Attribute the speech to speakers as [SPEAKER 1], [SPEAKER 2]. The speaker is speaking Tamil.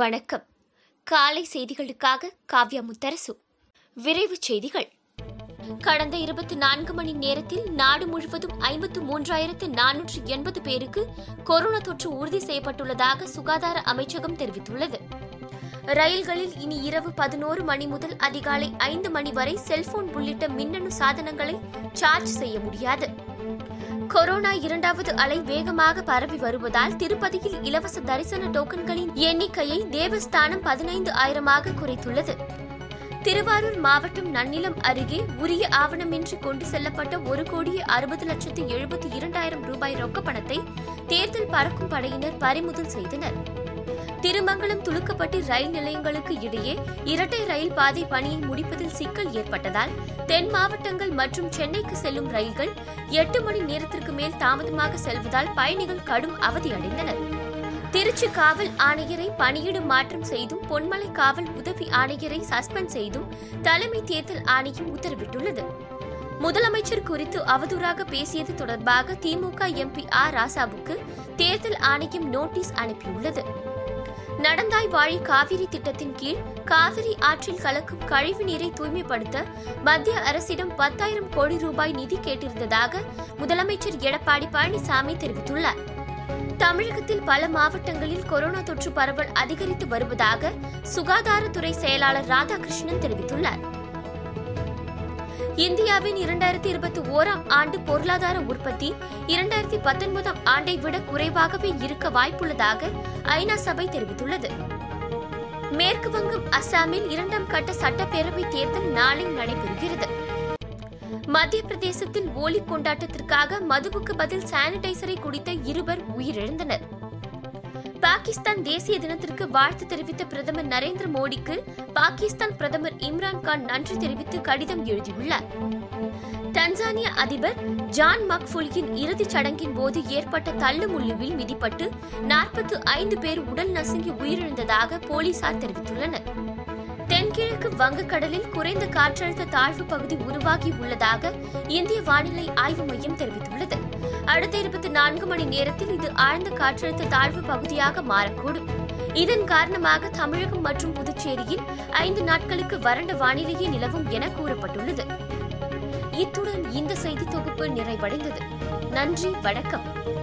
[SPEAKER 1] வணக்கம் காலை செய்திகளுக்காக காவ்யா முத்தரசு விரைவு செய்திகள் கடந்த இருபத்தி நான்கு மணி நேரத்தில் நாடு முழுவதும் ஐம்பத்து மூன்றாயிரத்து நானூற்று எண்பது பேருக்கு கொரோனா தொற்று உறுதி செய்யப்பட்டுள்ளதாக சுகாதார அமைச்சகம் தெரிவித்துள்ளது ரயில்களில் இனி இரவு பதினோரு மணி முதல் அதிகாலை ஐந்து மணி வரை செல்போன் உள்ளிட்ட மின்னணு சாதனங்களை சார்ஜ் செய்ய முடியாது கொரோனா இரண்டாவது அலை வேகமாக பரவி வருவதால் திருப்பதியில் இலவச தரிசன டோக்கன்களின் எண்ணிக்கையை தேவஸ்தானம் பதினைந்து ஆயிரமாக குறைத்துள்ளது திருவாரூர் மாவட்டம் நன்னிலம் அருகே உரிய ஆவணமின்றி கொண்டு செல்லப்பட்ட ஒரு கோடியே அறுபது லட்சத்து எழுபத்தி இரண்டாயிரம் ரூபாய் ரொக்கப்பணத்தை தேர்தல் பறக்கும் படையினர் பறிமுதல் செய்தனர் திருமங்கலம் துளுக்கப்பட்டு ரயில் நிலையங்களுக்கு இடையே இரட்டை ரயில் பாதை பணியை முடிப்பதில் சிக்கல் ஏற்பட்டதால் தென் மாவட்டங்கள் மற்றும் சென்னைக்கு செல்லும் ரயில்கள் எட்டு மணி நேரத்திற்கு மேல் தாமதமாக செல்வதால் பயணிகள் கடும் அவதியடைந்தனர் திருச்சி காவல் ஆணையரை பணியிடும் மாற்றம் செய்தும் பொன்மலை காவல் உதவி ஆணையரை சஸ்பெண்ட் செய்தும் தலைமை தேர்தல் ஆணையம் உத்தரவிட்டுள்ளது முதலமைச்சர் குறித்து அவதூறாக பேசியது தொடர்பாக திமுக எம்பி ஆ ராசாவுக்கு தேர்தல் ஆணையம் நோட்டீஸ் அனுப்பியுள்ளது நடந்தாய் வாழி காவிரி திட்டத்தின் கீழ் காவிரி ஆற்றில் கலக்கும் கழிவு நீரை தூய்மைப்படுத்த மத்திய அரசிடம் பத்தாயிரம் கோடி ரூபாய் நிதி கேட்டிருந்ததாக முதலமைச்சர் எடப்பாடி பழனிசாமி தெரிவித்துள்ளார் தமிழகத்தில் பல மாவட்டங்களில் கொரோனா தொற்று பரவல் அதிகரித்து வருவதாக சுகாதாரத்துறை செயலாளர் ராதாகிருஷ்ணன் தெரிவித்துள்ளார் இந்தியாவின் இரண்டாயிரத்தி இருபத்தி ஓராம் ஆண்டு பொருளாதார உற்பத்தி இரண்டாயிரத்தி பத்தொன்பதாம் ஆண்டை விட குறைவாகவே இருக்க வாய்ப்புள்ளதாக ஐநா சபை தெரிவித்துள்ளது மேற்கு வங்கம் அசாமில் இரண்டாம் கட்ட சட்டப்பேரவைத் தேர்தல் நாளை நடைபெறுகிறது மத்திய பிரதேசத்தில் ஓலி கொண்டாட்டத்திற்காக மதுவுக்கு பதில் சானிடைசரை குடித்த இருவர் உயிரிழந்தனர் பாகிஸ்தான் தேசிய தினத்திற்கு வாழ்த்து தெரிவித்த பிரதமர் நரேந்திர மோடிக்கு பாகிஸ்தான் பிரதமர் இம்ரான்கான் நன்றி தெரிவித்து கடிதம் எழுதியுள்ளார் தன்சானிய அதிபர் ஜான் மக்ஃபுல்கின் இறுதிச் சடங்கின் போது ஏற்பட்ட தள்ளுமுள்ளுவில் மிதிப்பட்டு நாற்பத்து ஐந்து பேர் உடல் நசுங்கி உயிரிழந்ததாக போலீசார் தெரிவித்துள்ளனர் வடக்கு வங்கக்கடலில் குறைந்த காற்றழுத்த தாழ்வு பகுதி உருவாகி உள்ளதாக இந்திய வானிலை ஆய்வு மையம் தெரிவித்துள்ளது அடுத்த இருபத்தி நான்கு மணி நேரத்தில் இது ஆழ்ந்த காற்றழுத்த தாழ்வு பகுதியாக மாறக்கூடும் இதன் காரணமாக தமிழகம் மற்றும் புதுச்சேரியில் ஐந்து நாட்களுக்கு வறண்ட வானிலையே நிலவும் என கூறப்பட்டுள்ளது இத்துடன் இந்த செய்தி தொகுப்பு நிறைவடைந்தது நன்றி வணக்கம்